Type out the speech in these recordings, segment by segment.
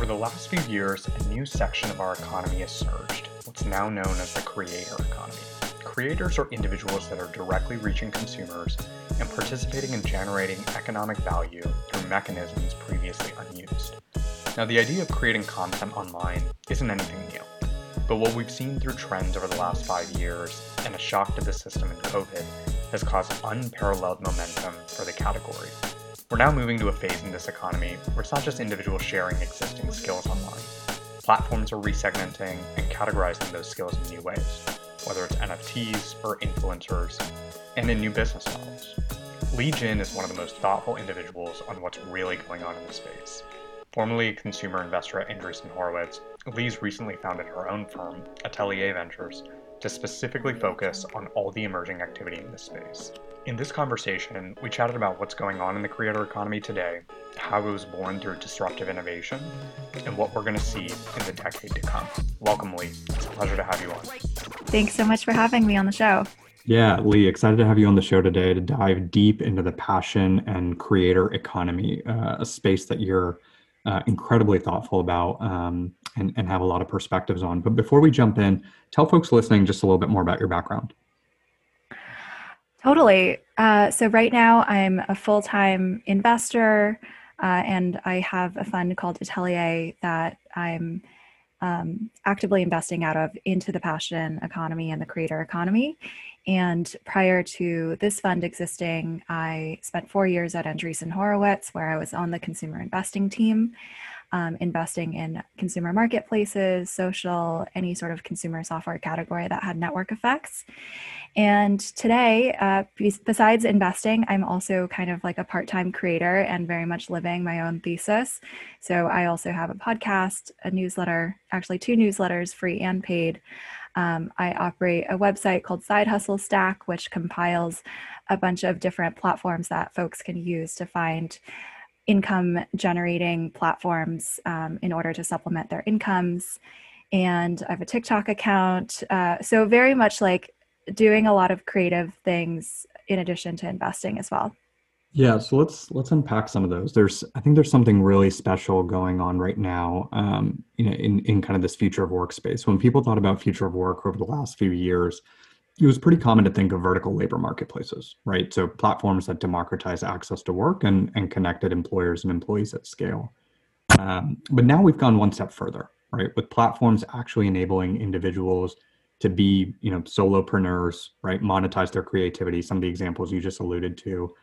Over the last few years, a new section of our economy has surged, what's now known as the creator economy. Creators are individuals that are directly reaching consumers and participating in generating economic value through mechanisms previously unused. Now, the idea of creating content online isn't anything new, but what we've seen through trends over the last five years and a shock to the system in COVID has caused unparalleled momentum for the category. We're now moving to a phase in this economy where it's not just individuals sharing existing skills online. Platforms are resegmenting and categorizing those skills in new ways, whether it's NFTs or influencers, and in new business models. Li Jin is one of the most thoughtful individuals on what's really going on in the space. Formerly a consumer investor at Andreessen Horowitz, Li's recently founded her own firm, Atelier Ventures, to specifically focus on all the emerging activity in this space. In this conversation, we chatted about what's going on in the creator economy today, how it was born through disruptive innovation, and what we're going to see in the decade to come. Welcome, Li. It's a pleasure to have you on. Thanks so much for having me on the show. Yeah, Li, excited to have you on the show today to dive deep into the passion and creator economy, uh, a space that you're uh, incredibly thoughtful about um, and, and have a lot of perspectives on. But before we jump in, tell folks listening just a little bit more about your background. Totally. Uh, so, right now, I'm a full time investor uh, and I have a fund called Atelier that I'm um, actively investing out of into the passion economy and the creator economy. And prior to this fund existing, I spent four years at Andreessen Horowitz, where I was on the consumer investing team um, investing in consumer marketplaces, social, any sort of consumer software category that had network effects. And today, uh, besides investing, I'm also kind of like a part time creator and very much living my own thesis. So I also have a podcast, a newsletter, actually, two newsletters, free and paid. Um, I operate a website called Side Hustle Stack, which compiles a bunch of different platforms that folks can use to find income generating platforms um, in order to supplement their incomes. And I have a TikTok account. Uh, so, very much like doing a lot of creative things in addition to investing as well. Yeah, so let's let's unpack some of those. There's I think there's something really special going on right now, um, you know, in in kind of this future of workspace. When people thought about future of work over the last few years, it was pretty common to think of vertical labor marketplaces, right? So platforms that democratize access to work and, and connected employers and employees at scale. Um, but now we've gone one step further, right? With platforms actually enabling individuals to be, you know, solopreneurs, right? Monetize their creativity. Some of the examples you just alluded to.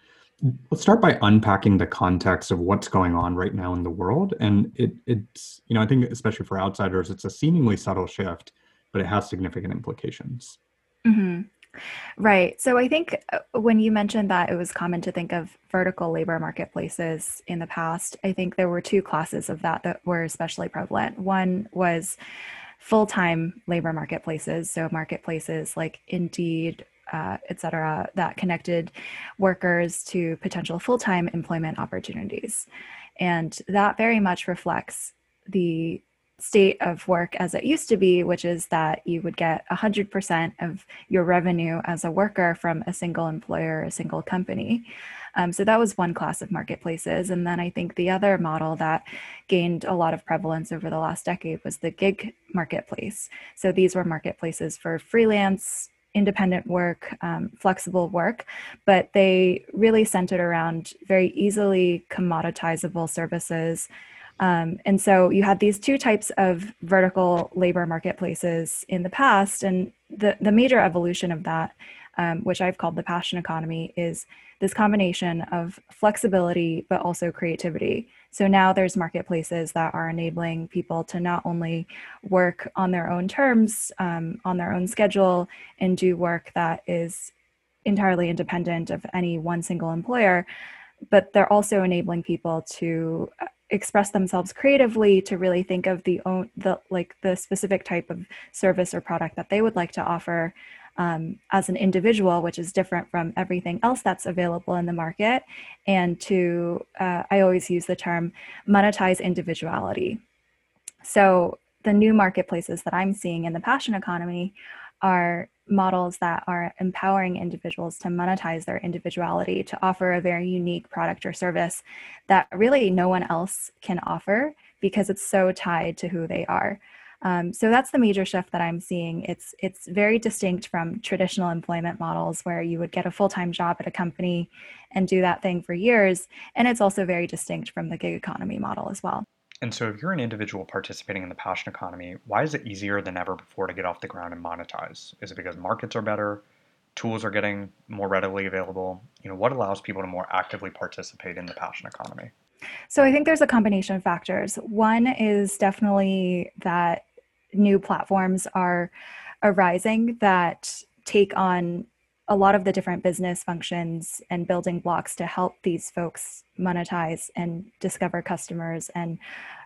Let's start by unpacking the context of what's going on right now in the world. And it, it's, you know, I think especially for outsiders, it's a seemingly subtle shift, but it has significant implications. Mm-hmm. Right. So I think uh, when you mentioned that it was common to think of vertical labor marketplaces in the past, I think there were two classes of that that were especially prevalent. One was full time labor marketplaces, so marketplaces like Indeed, uh, et cetera, that connected workers to potential full time employment opportunities. And that very much reflects the state of work as it used to be, which is that you would get 100% of your revenue as a worker from a single employer, a single company. Um, so that was one class of marketplaces. And then I think the other model that gained a lot of prevalence over the last decade was the gig marketplace. So these were marketplaces for freelance, independent work, um, flexible work, but they really centered around very easily commoditizable services um, and so you had these two types of vertical labor marketplaces in the past. And the, the major evolution of that, um, which I've called the passion economy, is this combination of flexibility but also creativity. So now there's marketplaces that are enabling people to not only work on their own terms, um, on their own schedule, and do work that is entirely independent of any one single employer, but they're also enabling people to express themselves creatively to really think of the own the like the specific type of service or product that they would like to offer um, as an individual which is different from everything else that's available in the market and to uh, i always use the term monetize individuality so the new marketplaces that i'm seeing in the passion economy are models that are empowering individuals to monetize their individuality, to offer a very unique product or service that really no one else can offer because it's so tied to who they are. Um, so that's the major shift that I'm seeing. It's it's very distinct from traditional employment models where you would get a full time job at a company and do that thing for years, and it's also very distinct from the gig economy model as well. And so, if you're an individual participating in the passion economy, why is it easier than ever before to get off the ground and monetize? Is it because markets are better, tools are getting more readily available? You know, what allows people to more actively participate in the passion economy? So, I think there's a combination of factors. One is definitely that new platforms are arising that take on a lot of the different business functions and building blocks to help these folks monetize and discover customers and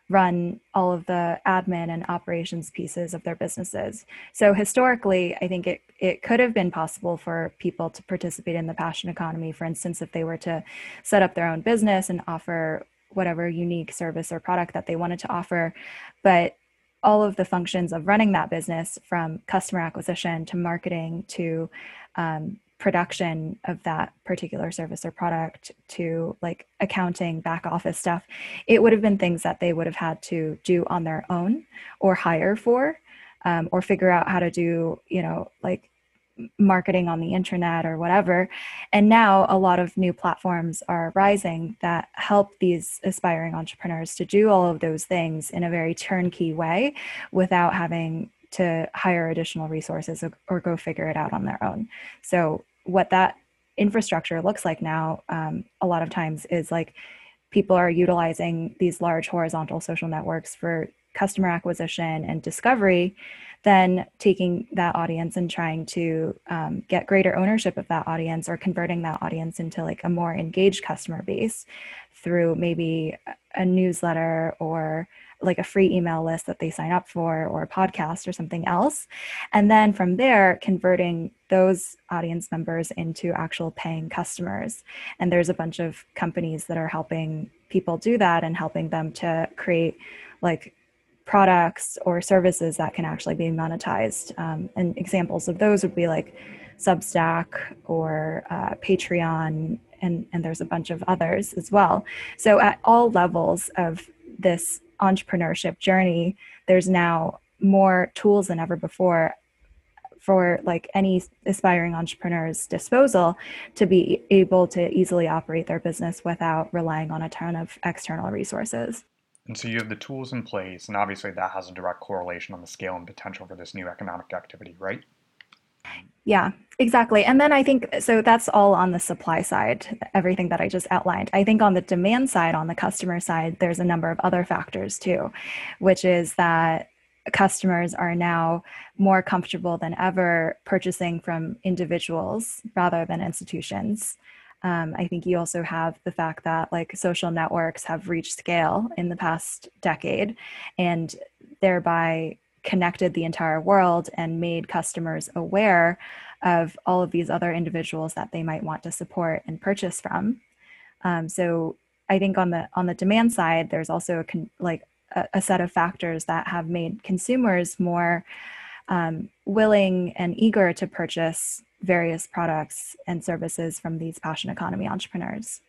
run all of the admin and operations pieces of their businesses. So historically, I think it, it could have been possible for people to participate in the passion economy, for instance, if they were to set up their own business and offer whatever unique service or product that they wanted to offer. But all of the functions of running that business from customer acquisition to marketing to um, production of that particular service or product to like accounting back office stuff it would have been things that they would have had to do on their own or hire for um, or figure out how to do you know like marketing on the internet or whatever. And now a lot of new platforms are rising that help these aspiring entrepreneurs to do all of those things in a very turnkey way without having to hire additional resources or, or go figure it out on their own. So, what that infrastructure looks like now, um, a lot of times, is like people are utilizing these large horizontal social networks for customer acquisition and discovery then taking that audience and trying to um, get greater ownership of that audience or converting that audience into like a more engaged customer base through maybe a newsletter or like a free email list that they sign up for or a podcast or something else. And then from there converting those audience members into actual paying customers. And there's a bunch of companies that are helping people do that and helping them to create like products or services that can actually be monetized. Um, and examples of those would be like Substack or uh, Patreon, and, and there's a bunch of others as well. So, at all levels of this entrepreneurship journey, there's now more tools than ever before for like any aspiring entrepreneur's disposal to be able to easily operate their business without relying on a ton of external resources. And so you have the tools in place, and obviously that has a direct correlation on the scale and potential for this new economic activity, right? Yeah, exactly. And then I think so that's all on the supply side, everything that I just outlined. I think on the demand side, on the customer side, there's a number of other factors too, which is that customers are now more comfortable than ever purchasing from individuals rather than institutions. Um, I think you also have the fact that like social networks have reached scale in the past decade and thereby connected the entire world and made customers aware of all of these other individuals that they might want to support and purchase from. Um, so I think on the on the demand side, there's also a con- like a, a, set of factors that have made consumers more um, willing and eager to purchase various products and services from these passion economy entrepreneurs.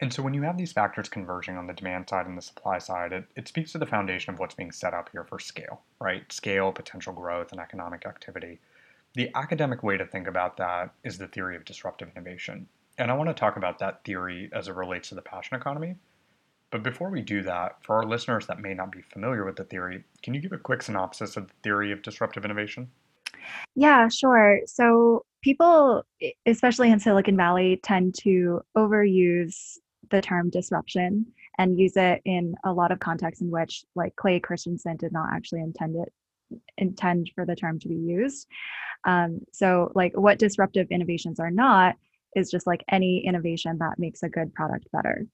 And so when you have these factors converging on the demand side and the supply side, it, it speaks to the foundation of what's being set up here for scale, right? Scale, potential growth, and economic activity. The academic way to think about that is the theory of disruptive innovation. And I want to talk about that theory as it relates to the passion economy. But before we do that, for our listeners that may not be familiar with the theory, can you give a quick synopsis of the theory of disruptive innovation? Yeah, sure. So people, especially in Silicon Valley, tend to overuse the term disruption and use it in a lot of contexts in which like Clay Christensen did not actually intend it intend for the term to be used. Um, so like what disruptive innovations are not is just like any innovation that makes a good product better.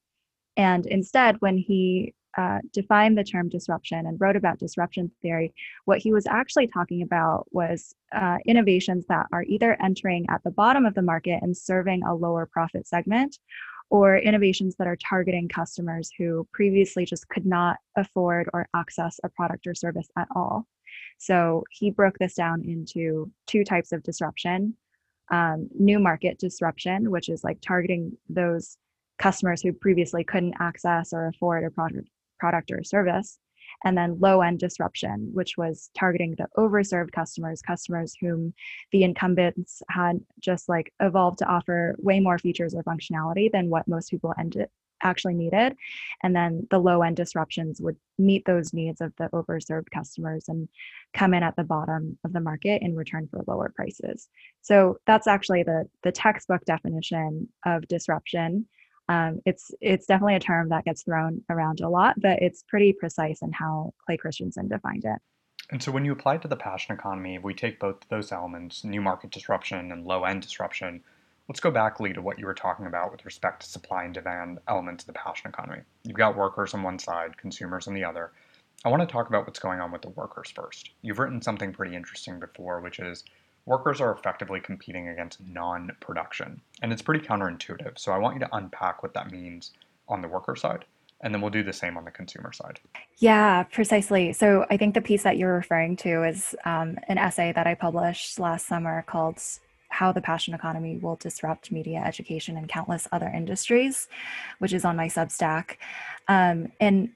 And instead, when he uh, defined the term disruption and wrote about disruption theory, what he was actually talking about was uh, innovations that are either entering at the bottom of the market and serving a lower profit segment, or innovations that are targeting customers who previously just could not afford or access a product or service at all. So he broke this down into two types of disruption um, new market disruption, which is like targeting those customers who previously couldn't access or afford a product, product or service and then low end disruption, which was targeting the overserved customers, customers whom the incumbents had just like evolved to offer way more features or functionality than what most people actually needed. And then the low end disruptions would meet those needs of the overserved customers and come in at the bottom of the market in return for lower prices. So that's actually the, the textbook definition of disruption um, it's it's definitely a term that gets thrown around a lot, but it's pretty precise in how Clay Christensen defined it. And so when you apply it to the passion economy, if we take both those elements, new market disruption and low end disruption, let's go back, Li, to what you were talking about with respect to supply and demand elements of the passion economy. You've got workers on one side, consumers on the other. I want to talk about what's going on with the workers first. You've written something pretty interesting before, which is workers are effectively competing against non production. And it's pretty counterintuitive. So I want you to unpack what that means on the worker side. And then we'll do the same on the consumer side. Yeah, precisely. So I think the piece that you're referring to is um, an essay that I published last summer called how the passion economy will disrupt media education and countless other industries, which is on my Substack. Um, and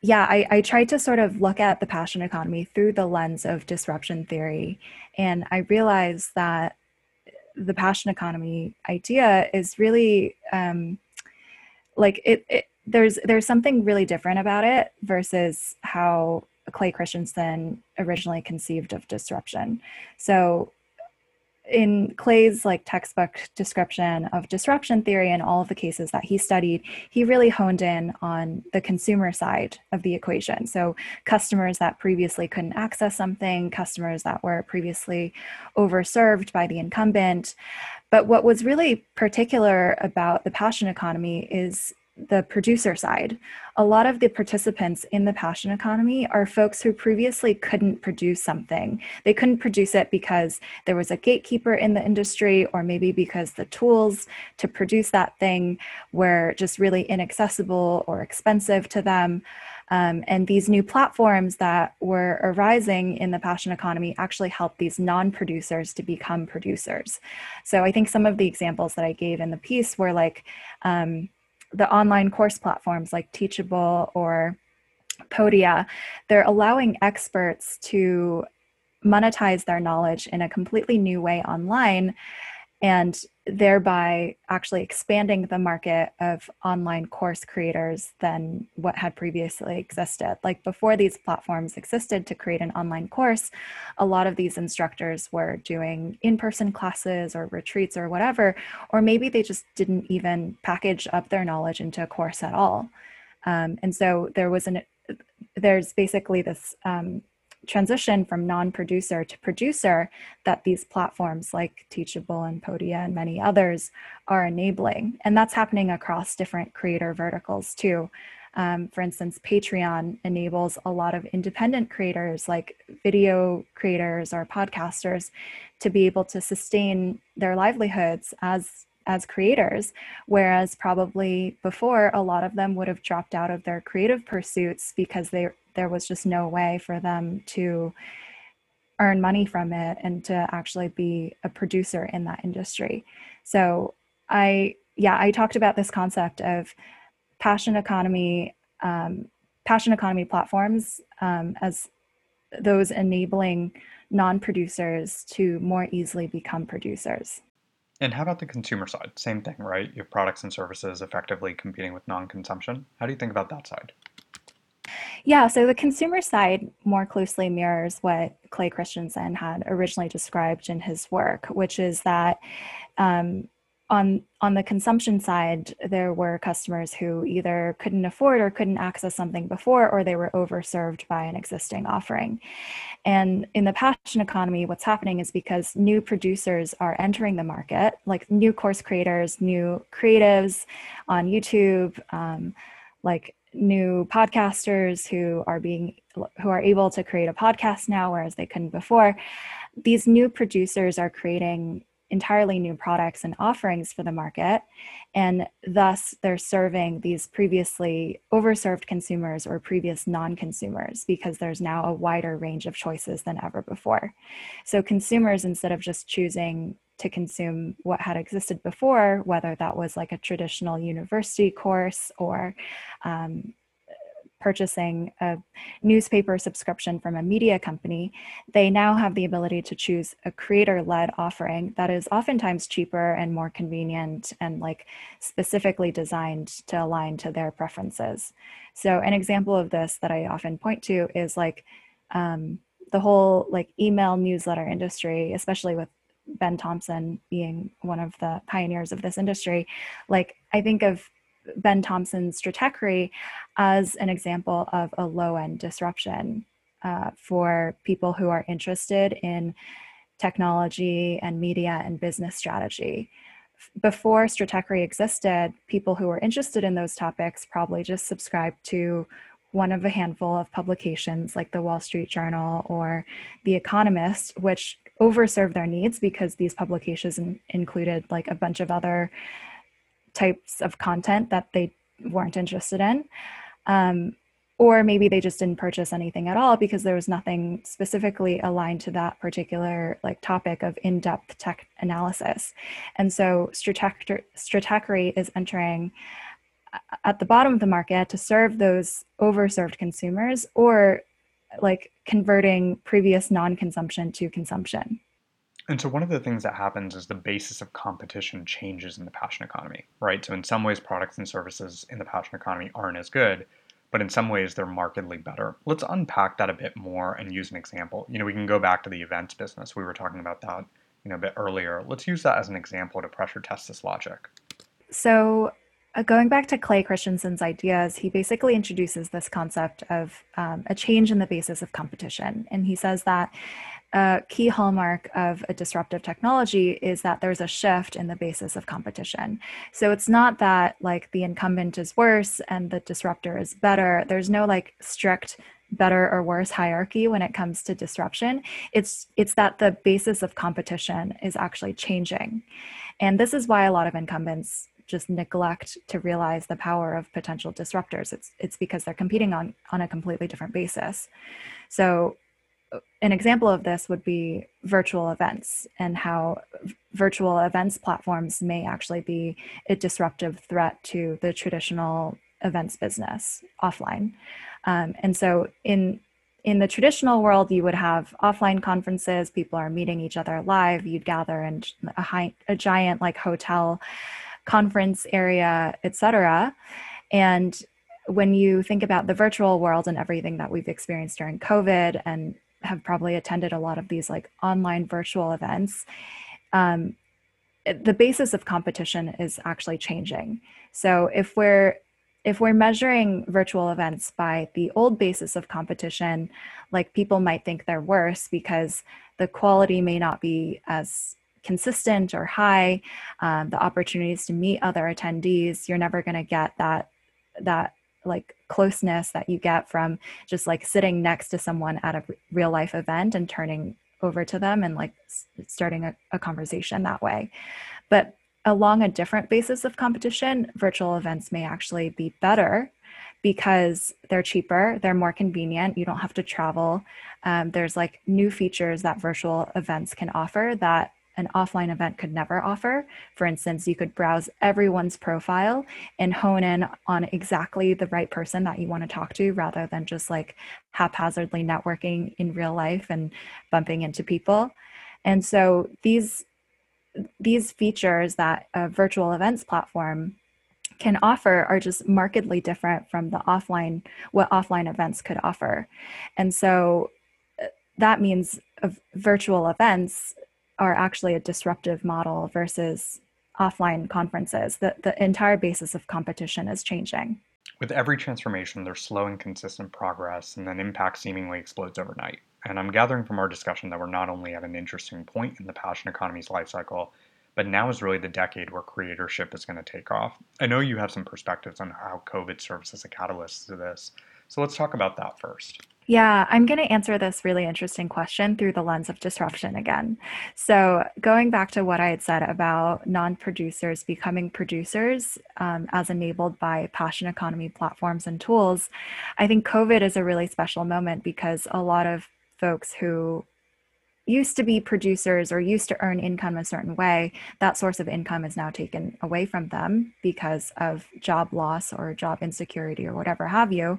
yeah, I, I tried to sort of look at the passion economy through the lens of disruption theory. And I realized that the passion economy idea is really um, like it, it there's there's something really different about it versus how Clay Christensen originally conceived of disruption. So in Clay's like textbook description of disruption theory and all of the cases that he studied, he really honed in on the consumer side of the equation. So customers that previously couldn't access something, customers that were previously overserved by the incumbent. But what was really particular about the passion economy is the producer side, a lot of the participants in the passion economy are folks who previously couldn't produce something. They couldn't produce it because there was a gatekeeper in the industry, or maybe because the tools to produce that thing were just really inaccessible or expensive to them. Um, and these new platforms that were arising in the passion economy actually helped these non producers to become producers. So I think some of the examples that I gave in the piece were like, um, the online course platforms like Teachable or Podia, they're allowing experts to monetize their knowledge in a completely new way online. And thereby actually expanding the market of online course creators than what had previously existed. Like before these platforms existed to create an online course, a lot of these instructors were doing in person classes or retreats or whatever, or maybe they just didn't even package up their knowledge into a course at all. Um, and so there was an there's basically this um, transition from non-producer to producer that these platforms like Teachable and Podia and many others are enabling. And that's happening across different creator verticals too. Um, for instance, Patreon enables a lot of independent creators like video creators or podcasters to be able to sustain their livelihoods as as creators whereas probably before a lot of them would have dropped out of their creative pursuits because they there was just no way for them to earn money from it and to actually be a producer in that industry. So I, yeah, I talked about this concept of passion economy, um, passion economy platforms um, as those enabling non-producers to more easily become producers. And how about the consumer side? Same thing, right? You have products and services effectively competing with non-consumption. How do you think about that side? Yeah, so the consumer side more closely mirrors what Clay Christensen had originally described in his work, which is that um, on on the consumption side, there were customers who either couldn't afford or couldn't access something before, or they were overserved by an existing offering. And in the passion economy, what's happening is because new producers are entering the market, like new course creators, new creatives on YouTube, um, like new podcasters who are being who are able to create a podcast now whereas they couldn't before these new producers are creating entirely new products and offerings for the market. And thus, they're serving these previously overserved consumers or previous non consumers because there's now a wider range of choices than ever before. So, consumers, instead of just choosing to consume what had existed before, whether that was like a traditional university course or um, purchasing a newspaper subscription from a media company, they now have the ability to choose a creator led offering that is oftentimes cheaper and more convenient and like specifically designed to align to their preferences. So, an example of this that I often point to is like um, the whole like email newsletter industry, especially with Ben Thompson being one of the pioneers of this industry. Like, I think of Ben Thompson's Stratechery as an example of a low end disruption uh, for people who are interested in technology and media and business strategy. Before Stratechery existed, people who were interested in those topics probably just subscribed to one of a handful of publications like the Wall Street Journal or The Economist, which overserved their needs because these publications in- included like a bunch of other types of content that they weren't interested in. Um, or maybe they just didn't purchase anything at all because there was nothing specifically aligned to that particular like topic of in-depth tech analysis and so stratechery is entering at the bottom of the market to serve those overserved consumers or like converting previous non-consumption to consumption and so one of the things that happens is the basis of competition changes in the passion economy, right? So in some ways, products and services in the passion economy aren't as good, but in some ways they're markedly better. Let's unpack that a bit more and use an example. You know, we can go back to the events business. We were talking about that, you know, a bit earlier. Let's use that as an example to pressure test this logic. So uh, going back to Clay Christensen's ideas, he basically introduces this concept of um, a change in the basis of competition. And he says that a key hallmark of a disruptive technology is that there's a shift in the basis of competition. So it's not that like the incumbent is worse and the disruptor is better. There's no like strict better or worse hierarchy when it comes to disruption. It's it's that the basis of competition is actually changing. And this is why a lot of incumbents just neglect to realize the power of potential disruptors. It's it's because they're competing on on a completely different basis. So an example of this would be virtual events and how virtual events platforms may actually be a disruptive threat to the traditional events business offline. Um, and so in in the traditional world, you would have offline conferences. People are meeting each other live. You'd gather in a, high, a giant like hotel conference area, etc. And when you think about the virtual world and everything that we've experienced during COVID and have probably attended a lot of these like online virtual events um, the basis of competition is actually changing so if we're if we're measuring virtual events by the old basis of competition like people might think they're worse because the quality may not be as consistent or high um, the opportunities to meet other attendees you're never going to get that that like closeness that you get from just like sitting next to someone at a real life event and turning over to them and like starting a, a conversation that way. But along a different basis of competition virtual events may actually be better because they're cheaper they're more convenient you don't have to travel. Um, there's like new features that virtual events can offer that an offline event could never offer. For instance, you could browse everyone's profile and hone in on exactly the right person that you want to talk to rather than just like haphazardly networking in real life and bumping into people. And so these these features that a virtual events platform can offer are just markedly different from the offline what offline events could offer. And so uh, that means virtual events are actually a disruptive model versus offline conferences. The, the entire basis of competition is changing. With every transformation, there's slow and consistent progress, and then impact seemingly explodes overnight. And I'm gathering from our discussion that we're not only at an interesting point in the passion economy's life cycle, but now is really the decade where creatorship is going to take off. I know you have some perspectives on how COVID serves as a catalyst to this. So let's talk about that first. Yeah, I'm going to answer this really interesting question through the lens of disruption again. So, going back to what I had said about non producers becoming producers um, as enabled by passion economy platforms and tools, I think COVID is a really special moment because a lot of folks who used to be producers or used to earn income a certain way, that source of income is now taken away from them because of job loss or job insecurity or whatever have you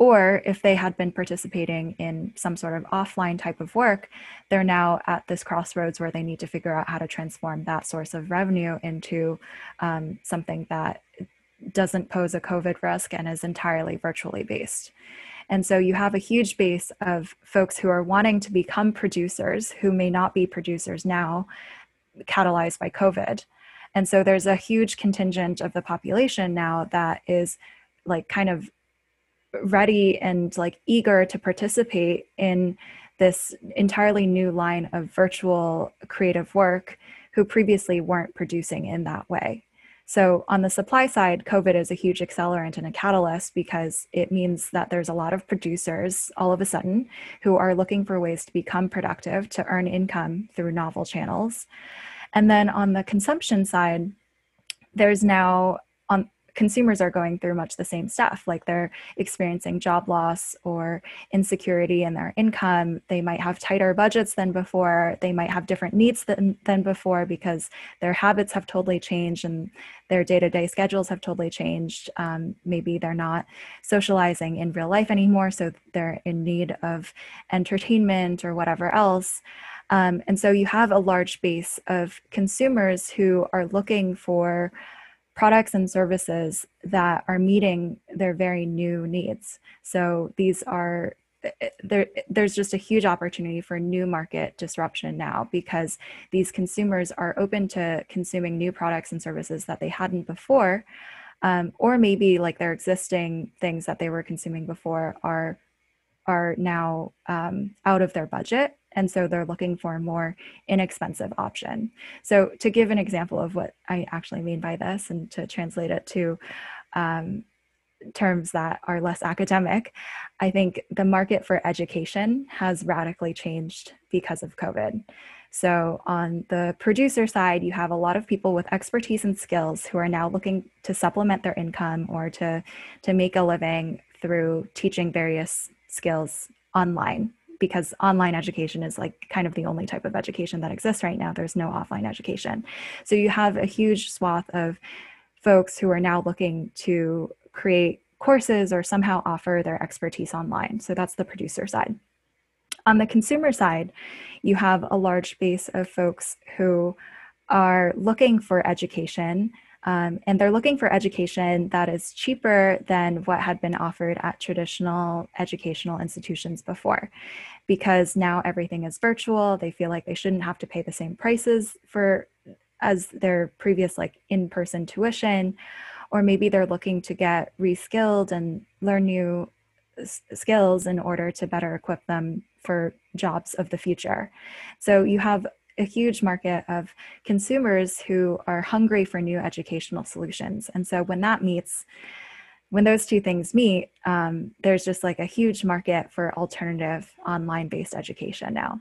or if they had been participating in some sort of offline type of work, they're now at this crossroads where they need to figure out how to transform that source of revenue into um, something that doesn't pose a COVID risk and is entirely virtually based. And so you have a huge base of folks who are wanting to become producers who may not be producers now, catalyzed by COVID. And so there's a huge contingent of the population now that is like kind of ready and like eager to participate in this entirely new line of virtual creative work who previously weren't producing in that way. So, on the supply side, COVID is a huge accelerant and a catalyst because it means that there's a lot of producers all of a sudden who are looking for ways to become productive, to earn income through novel channels. And then on the consumption side, there's now on consumers are going through much the same stuff like they're experiencing job loss or insecurity in their income. They might have tighter budgets than before. They might have different needs than, than before because their habits have totally changed and their day-to-day schedules have totally changed. Um, maybe they're not socializing in real life anymore so they're in need of entertainment or whatever else. Um, and so you have a large base of consumers who are looking for products and services that are meeting their very new needs. So these are there, there's just a huge opportunity for new market disruption now because these consumers are open to consuming new products and services that they hadn't before. Um, or maybe like their existing things that they were consuming before are are now um, out of their budget and so they're looking for a more inexpensive option. So, to give an example of what I actually mean by this and to translate it to um, terms that are less academic, I think the market for education has radically changed because of COVID. So, on the producer side, you have a lot of people with expertise and skills who are now looking to supplement their income or to, to make a living through teaching various skills online because online education is like kind of the only type of education that exists right now. There's no offline education. So you have a huge swath of folks who are now looking to create courses or somehow offer their expertise online. So that's the producer side. On the consumer side, you have a large base of folks who are looking for education um, and they're looking for education that is cheaper than what had been offered at traditional educational institutions before. Because now everything is virtual, they feel like they shouldn't have to pay the same prices for as their previous like in-person tuition or maybe they're looking to get reskilled and learn new s- skills in order to better equip them for jobs of the future. So you have a huge market of consumers who are hungry for new educational solutions. And so when that meets, when those two things meet, um, there's just like a huge market for alternative online based education now.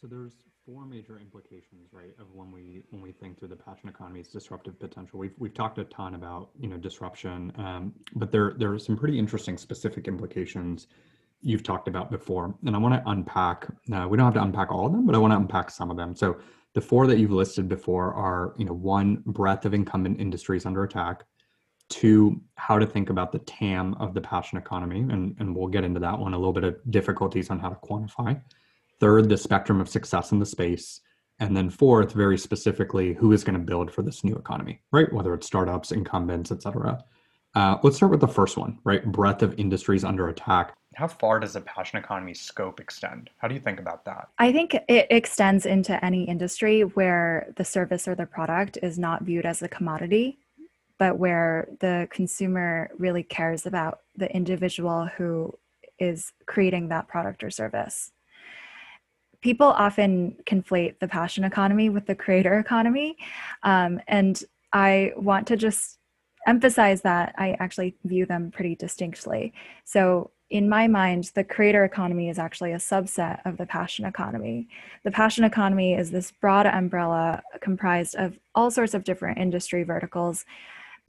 So there's four major implications, right, of when we when we think through the passion economy's disruptive potential. We've we've talked a ton about you know disruption, um, but there there are some pretty interesting specific implications you've talked about before. And I want to unpack, uh, we don't have to unpack all of them, but I want to unpack some of them. So the four that you've listed before are, you know, one, breadth of incumbent industries under attack. Two, how to think about the TAM of the passion economy. And, and we'll get into that one, a little bit of difficulties on how to quantify. Third, the spectrum of success in the space. And then fourth, very specifically, who is going to build for this new economy, right? Whether it's startups, incumbents, et cetera. Uh, let's start with the first one, right? Breadth of industries under attack. How far does the passion economy scope extend? How do you think about that? I think it extends into any industry where the service or the product is not viewed as a commodity, but where the consumer really cares about the individual who is creating that product or service. People often conflate the passion economy with the creator economy. Um, and I want to just emphasize that I actually view them pretty distinctly. So in my mind, the creator economy is actually a subset of the passion economy. The passion economy is this broad umbrella comprised of all sorts of different industry verticals,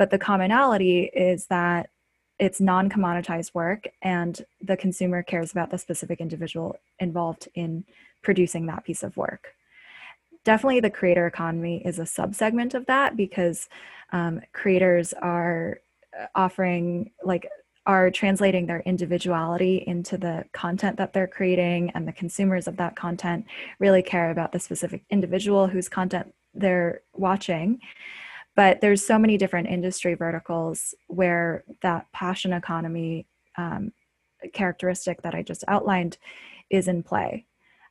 but the commonality is that it's non commoditized work and the consumer cares about the specific individual involved in producing that piece of work. Definitely, the creator economy is a subsegment of that because um, creators are uh, offering like are translating their individuality into the content that they're creating and the consumers of that content really care about the specific individual whose content they're watching but there's so many different industry verticals where that passion economy um, characteristic that i just outlined is in play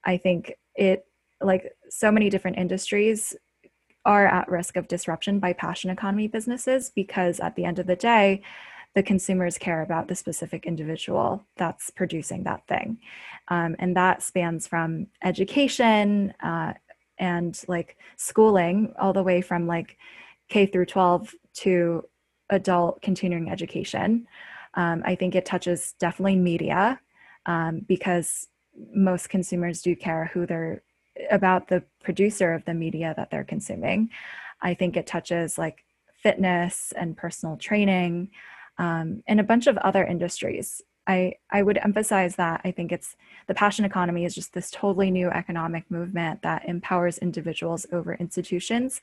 i think it like so many different industries are at risk of disruption by passion economy businesses because at the end of the day the consumers care about the specific individual that's producing that thing. Um, and that spans from education uh, and like schooling all the way from like K through 12 to adult continuing education. Um, I think it touches definitely media um, because most consumers do care who they're about the producer of the media that they're consuming. I think it touches like fitness and personal training um, and a bunch of other industries. I, I would emphasize that I think it's the passion economy is just this totally new economic movement that empowers individuals over institutions.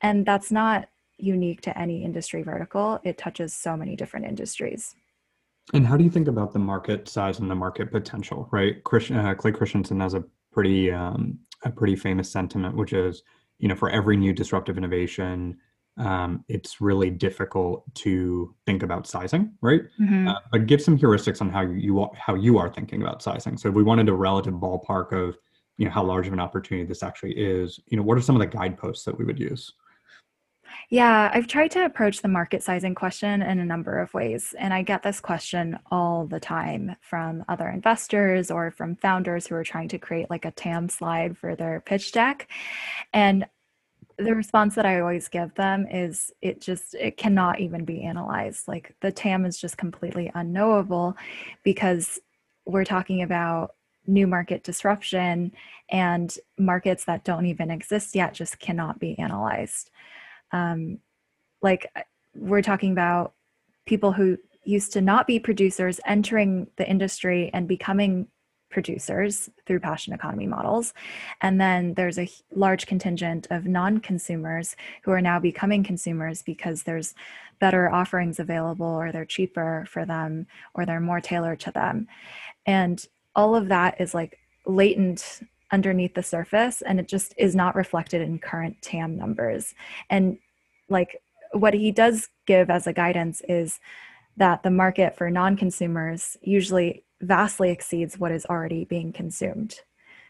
And that's not unique to any industry vertical, it touches so many different industries. And how do you think about the market size and the market potential, right? Christian, uh, Clay Christensen has a pretty um, a pretty famous sentiment, which is, you know, for every new disruptive innovation, um, it's really difficult to think about sizing, right? Mm-hmm. Uh, but give some heuristics on how you how you are thinking about sizing. So if we wanted a relative ballpark of you know how large of an opportunity this actually is, you know, what are some of the guideposts that we would use? Yeah, I've tried to approach the market sizing question in a number of ways. And I get this question all the time from other investors or from founders who are trying to create like a TAM slide for their pitch deck. And the response that I always give them is it just it cannot even be analyzed. Like the TAM is just completely unknowable because we're talking about new market disruption and markets that don't even exist yet just cannot be analyzed. Um, like we're talking about people who used to not be producers entering the industry and becoming producers through passion economy models. And then there's a large contingent of non consumers who are now becoming consumers because there's better offerings available, or they're cheaper for them, or they're more tailored to them. And all of that is like latent underneath the surface, and it just is not reflected in current TAM numbers. And like what he does give as a guidance is that the market for non consumers usually vastly exceeds what is already being consumed.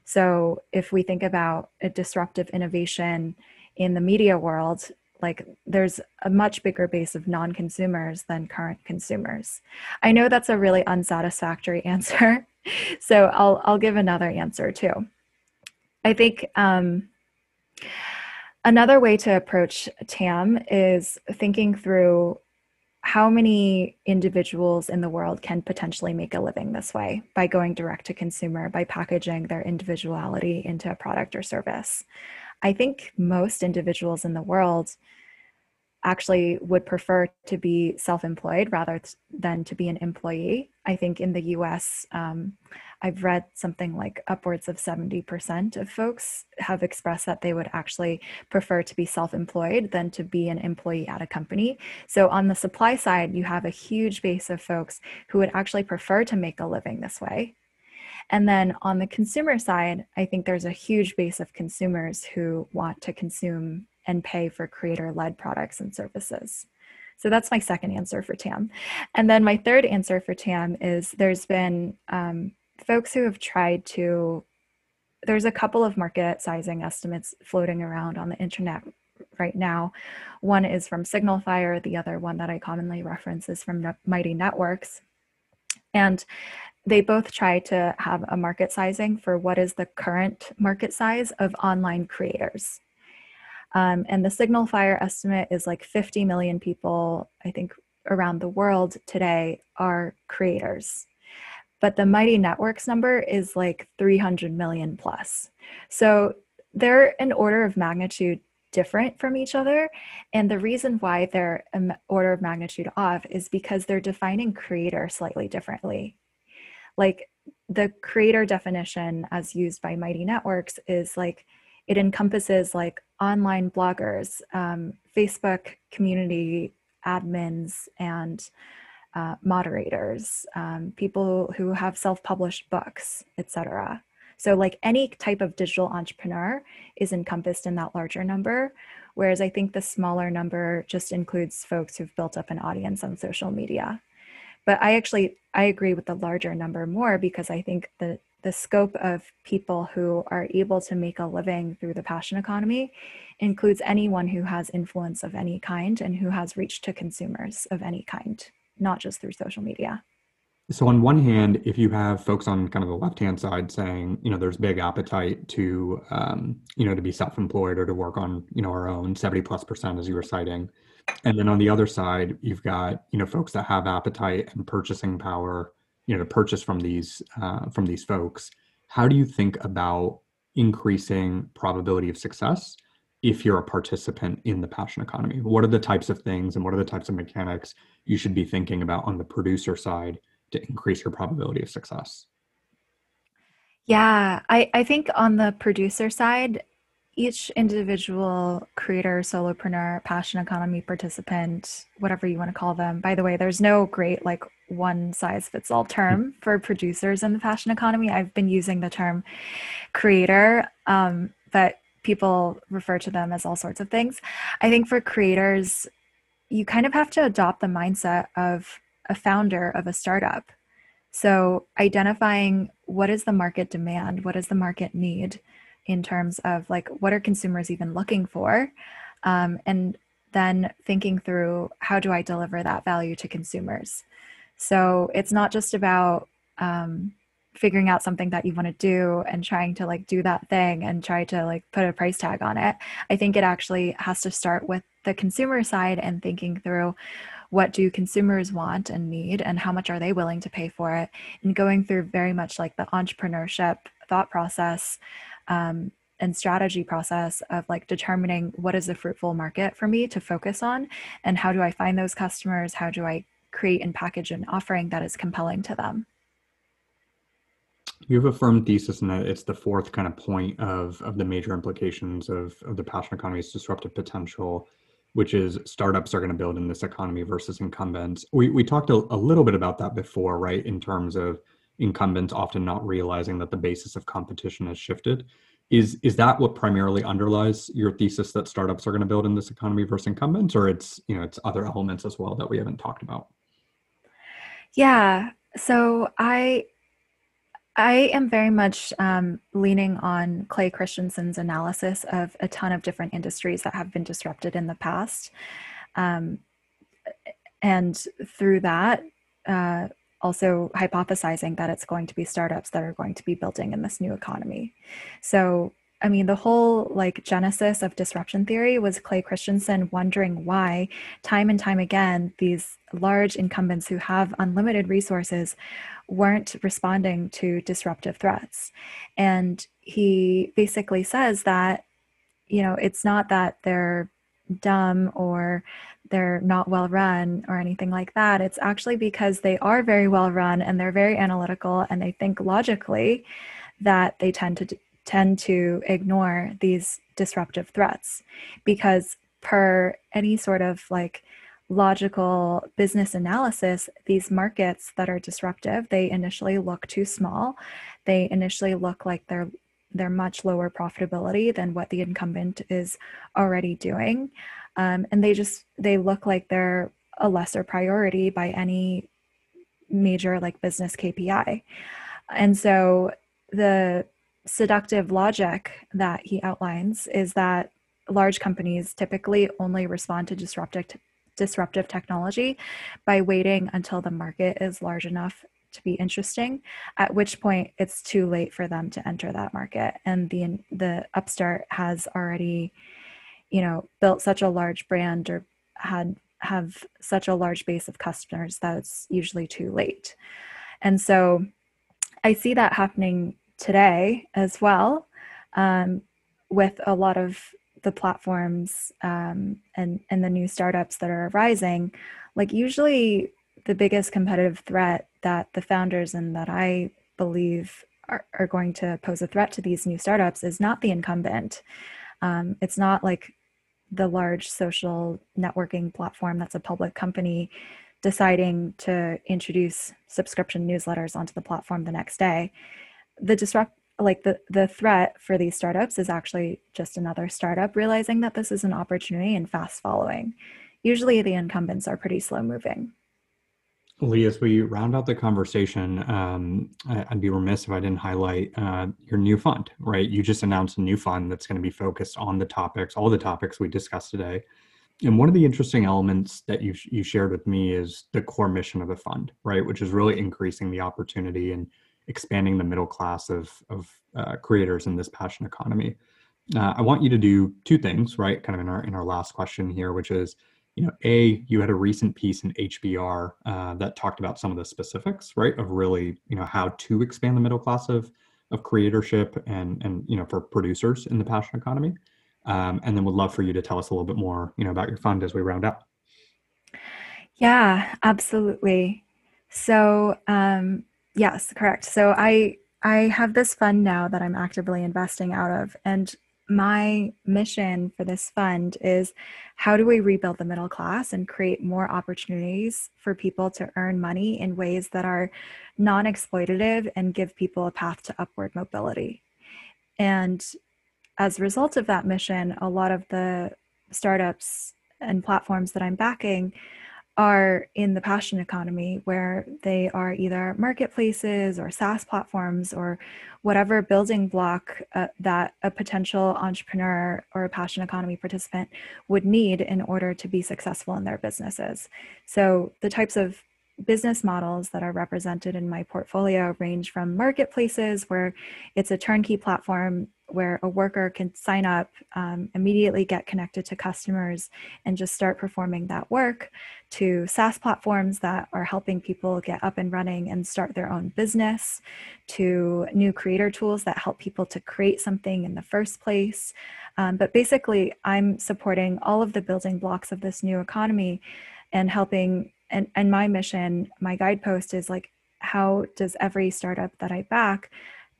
So if we think about a disruptive innovation in the media world, like there's a much bigger base of non-consumers than current consumers. I know that's a really unsatisfactory answer, so I'll I'll give another answer too. I think um, another way to approach TAM is thinking through how many individuals in the world can potentially make a living this way by going direct to consumer, by packaging their individuality into a product or service? I think most individuals in the world actually would prefer to be self employed rather than to be an employee. I think in the US, um, I've read something like upwards of 70% of folks have expressed that they would actually prefer to be self employed than to be an employee at a company. So, on the supply side, you have a huge base of folks who would actually prefer to make a living this way. And then on the consumer side, I think there's a huge base of consumers who want to consume and pay for creator led products and services. So that's my second answer for TAM. And then my third answer for TAM is there's been um, folks who have tried to, there's a couple of market sizing estimates floating around on the internet right now. One is from SignalFire, the other one that I commonly reference is from Mighty Networks. And they both try to have a market sizing for what is the current market size of online creators. Um, and the SignalFire estimate is like 50 million people, I think, around the world today are creators. But the Mighty Networks number is like 300 million plus. So they're an order of magnitude different from each other. And the reason why they're an order of magnitude off is because they're defining creator slightly differently. Like the creator definition, as used by Mighty Networks, is like it encompasses like online bloggers, um, Facebook community admins, and uh, moderators, um, people who have self-published books, etc. So like any type of digital entrepreneur is encompassed in that larger number, whereas I think the smaller number just includes folks who've built up an audience on social media. But I actually I agree with the larger number more because I think the the scope of people who are able to make a living through the passion economy includes anyone who has influence of any kind and who has reach to consumers of any kind not just through social media. So on one hand, if you have folks on kind of the left-hand side saying, you know, there's big appetite to, um, you know, to be self-employed or to work on, you know, our own 70 plus percent as you were citing. And then on the other side, you've got, you know, folks that have appetite and purchasing power, you know, to purchase from these, uh, from these folks. How do you think about increasing probability of success if you're a participant in the passion economy? What are the types of things and what are the types of mechanics you should be thinking about on the producer side to increase your probability of success? Yeah, I, I think on the producer side, each individual creator, solopreneur, passion economy participant, whatever you want to call them. By the way, there's no great like one size fits all term for producers in the passion economy. I've been using the term creator, um, but people refer to them as all sorts of things. I think for creators, you kind of have to adopt the mindset of a founder of a startup. So, identifying what is the market demand, what does the market need in terms of like what are consumers even looking for, um, and then thinking through how do I deliver that value to consumers. So, it's not just about um, figuring out something that you want to do and trying to like do that thing and try to like put a price tag on it. I think it actually has to start with the consumer side and thinking through what do consumers want and need and how much are they willing to pay for it and going through very much like the entrepreneurship thought process um, and strategy process of like determining what is a fruitful market for me to focus on and how do i find those customers how do i create and package an offering that is compelling to them you have a firm thesis and it's the fourth kind of point of, of the major implications of, of the passion economy's disruptive potential, which is startups are going to build in this economy versus incumbents. We, we talked a, a little bit about that before, right? In terms of incumbents often not realizing that the basis of competition has shifted. Is, is that what primarily underlies your thesis that startups are going to build in this economy versus incumbents, or it's you know it's other elements as well that we haven't talked about? Yeah. So I I am very much um, leaning on Clay Christensen's analysis of a ton of different industries that have been disrupted in the past. Um, and through that, uh, also hypothesizing that it's going to be startups that are going to be building in this new economy. So I mean, the whole like genesis of disruption theory was Clay Christensen wondering why, time and time again, these large incumbents who have unlimited resources weren't responding to disruptive threats. And he basically says that, you know, it's not that they're dumb or they're not well run or anything like that. It's actually because they are very well run and they're very analytical and they think logically that they tend to tend to ignore these disruptive threats because per any sort of like logical business analysis these markets that are disruptive they initially look too small. They initially look like they're they're much lower profitability than what the incumbent is already doing. Um, and they just they look like they're a lesser priority by any major like business kpi and so the seductive logic that he outlines is that large companies typically only respond to disruptive disruptive technology by waiting until the market is large enough to be interesting at which point it's too late for them to enter that market. And the the upstart has already you know built such a large brand or had have such a large base of customers that it's usually too late. And so I see that happening today as well um, with a lot of the platforms um, and and the new startups that are arising. Like usually, the biggest competitive threat that the founders and that I believe are, are going to pose a threat to these new startups is not the incumbent. Um, it's not like the large social networking platform that's a public company deciding to introduce subscription newsletters onto the platform the next day. The disrupt like the the threat for these startups is actually just another startup realizing that this is an opportunity and fast following. Usually the incumbents are pretty slow moving. Li, as we round out the conversation, um, I'd be remiss if I didn't highlight uh, your new fund, right? You just announced a new fund that's going to be focused on the topics, all the topics we discussed today. And one of the interesting elements that you, you shared with me is the core mission of the fund, right? Which is really increasing the opportunity and expanding the middle class of, of uh, creators in this passion economy. Uh, I want you to do two things, right? Kind of in our in our last question here, which is you know, a you had a recent piece in HBR uh, that talked about some of the specifics, right, of really you know how to expand the middle class of of creatorship and and you know for producers in the passion economy. Um, and then would love for you to tell us a little bit more, you know, about your fund as we round up. Yeah, absolutely. So um, yes, correct. So I I have this fund now that I'm actively investing out of, and my mission for this fund is how do we rebuild the middle class and create more opportunities for people to earn money in ways that are non exploitative and give people a path to upward mobility? And as a result of that mission, a lot of the startups and platforms that I'm backing are in the passion economy where they are either marketplaces or SaaS platforms or whatever building block uh, that a potential entrepreneur or a passion economy participant would need in order to be successful in their businesses. So the types of business models that are represented in my portfolio range from marketplaces where it's a turnkey platform where a worker can sign up, um, immediately get connected to customers, and just start performing that work, to SaaS platforms that are helping people get up and running and start their own business, to new creator tools that help people to create something in the first place. Um, but basically, I'm supporting all of the building blocks of this new economy and helping. And, and my mission, my guidepost is like, how does every startup that I back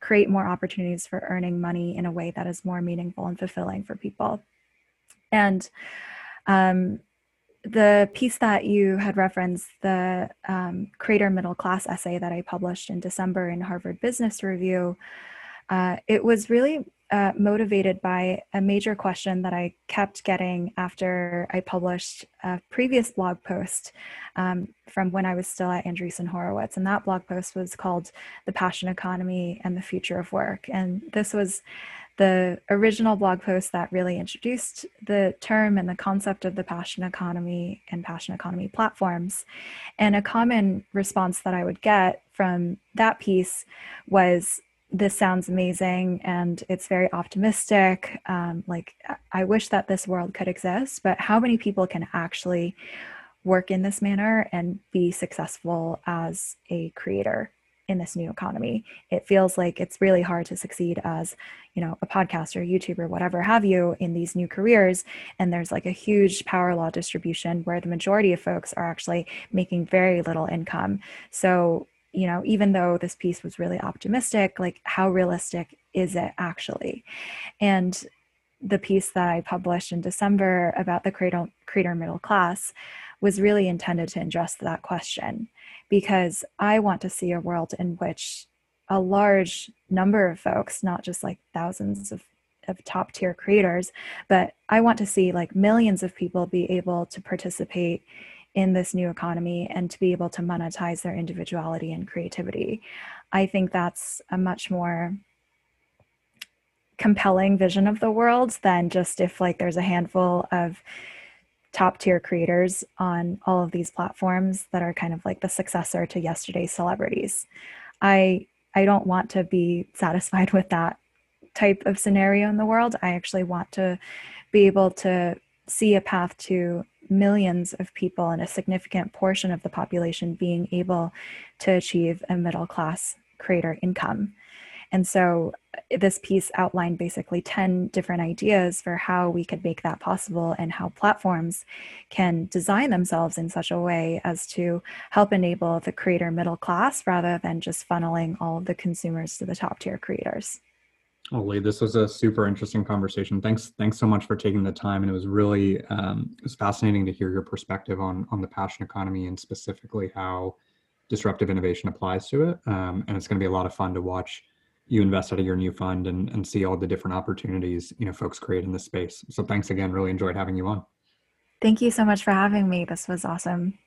create more opportunities for earning money in a way that is more meaningful and fulfilling for people. And um, the piece that you had referenced, the um, Creator Middle Class essay that I published in December in Harvard Business Review, uh, it was really uh, motivated by a major question that I kept getting after I published a previous blog post um, from when I was still at Andreessen Horowitz. And that blog post was called The Passion Economy and the Future of Work. And this was the original blog post that really introduced the term and the concept of the passion economy and passion economy platforms. And a common response that I would get from that piece was this sounds amazing and it's very optimistic. Um, like, I wish that this world could exist, but how many people can actually work in this manner and be successful as a creator in this new economy? It feels like it's really hard to succeed as, you know, a podcaster, YouTuber, whatever have you, in these new careers. And there's like a huge power law distribution where the majority of folks are actually making very little income. So you know, even though this piece was really optimistic, like how realistic is it actually? And the piece that I published in December about the creator, creator middle class was really intended to address that question because I want to see a world in which a large number of folks, not just like thousands of, of top tier creators, but I want to see like millions of people be able to participate in this new economy and to be able to monetize their individuality and creativity. I think that's a much more compelling vision of the world than just if like there's a handful of top tier creators on all of these platforms that are kind of like the successor to yesterday's celebrities. I I don't want to be satisfied with that type of scenario in the world. I actually want to be able to see a path to millions of people and a significant portion of the population being able to achieve a middle class creator income. And so uh, this piece outlined basically 10 different ideas for how we could make that possible and how platforms can design themselves in such a way as to help enable the creator middle class rather than just funneling all of the consumers to the top tier creators. Li, this was a super interesting conversation. Thanks, thanks so much for taking the time, and it was really um, it was fascinating to hear your perspective on on the passion economy and specifically how disruptive innovation applies to it. Um, and it's going to be a lot of fun to watch you invest out of your new fund and, and see all the different opportunities you know folks create in this space. So thanks again. Really enjoyed having you on. Thank you so much for having me. This was awesome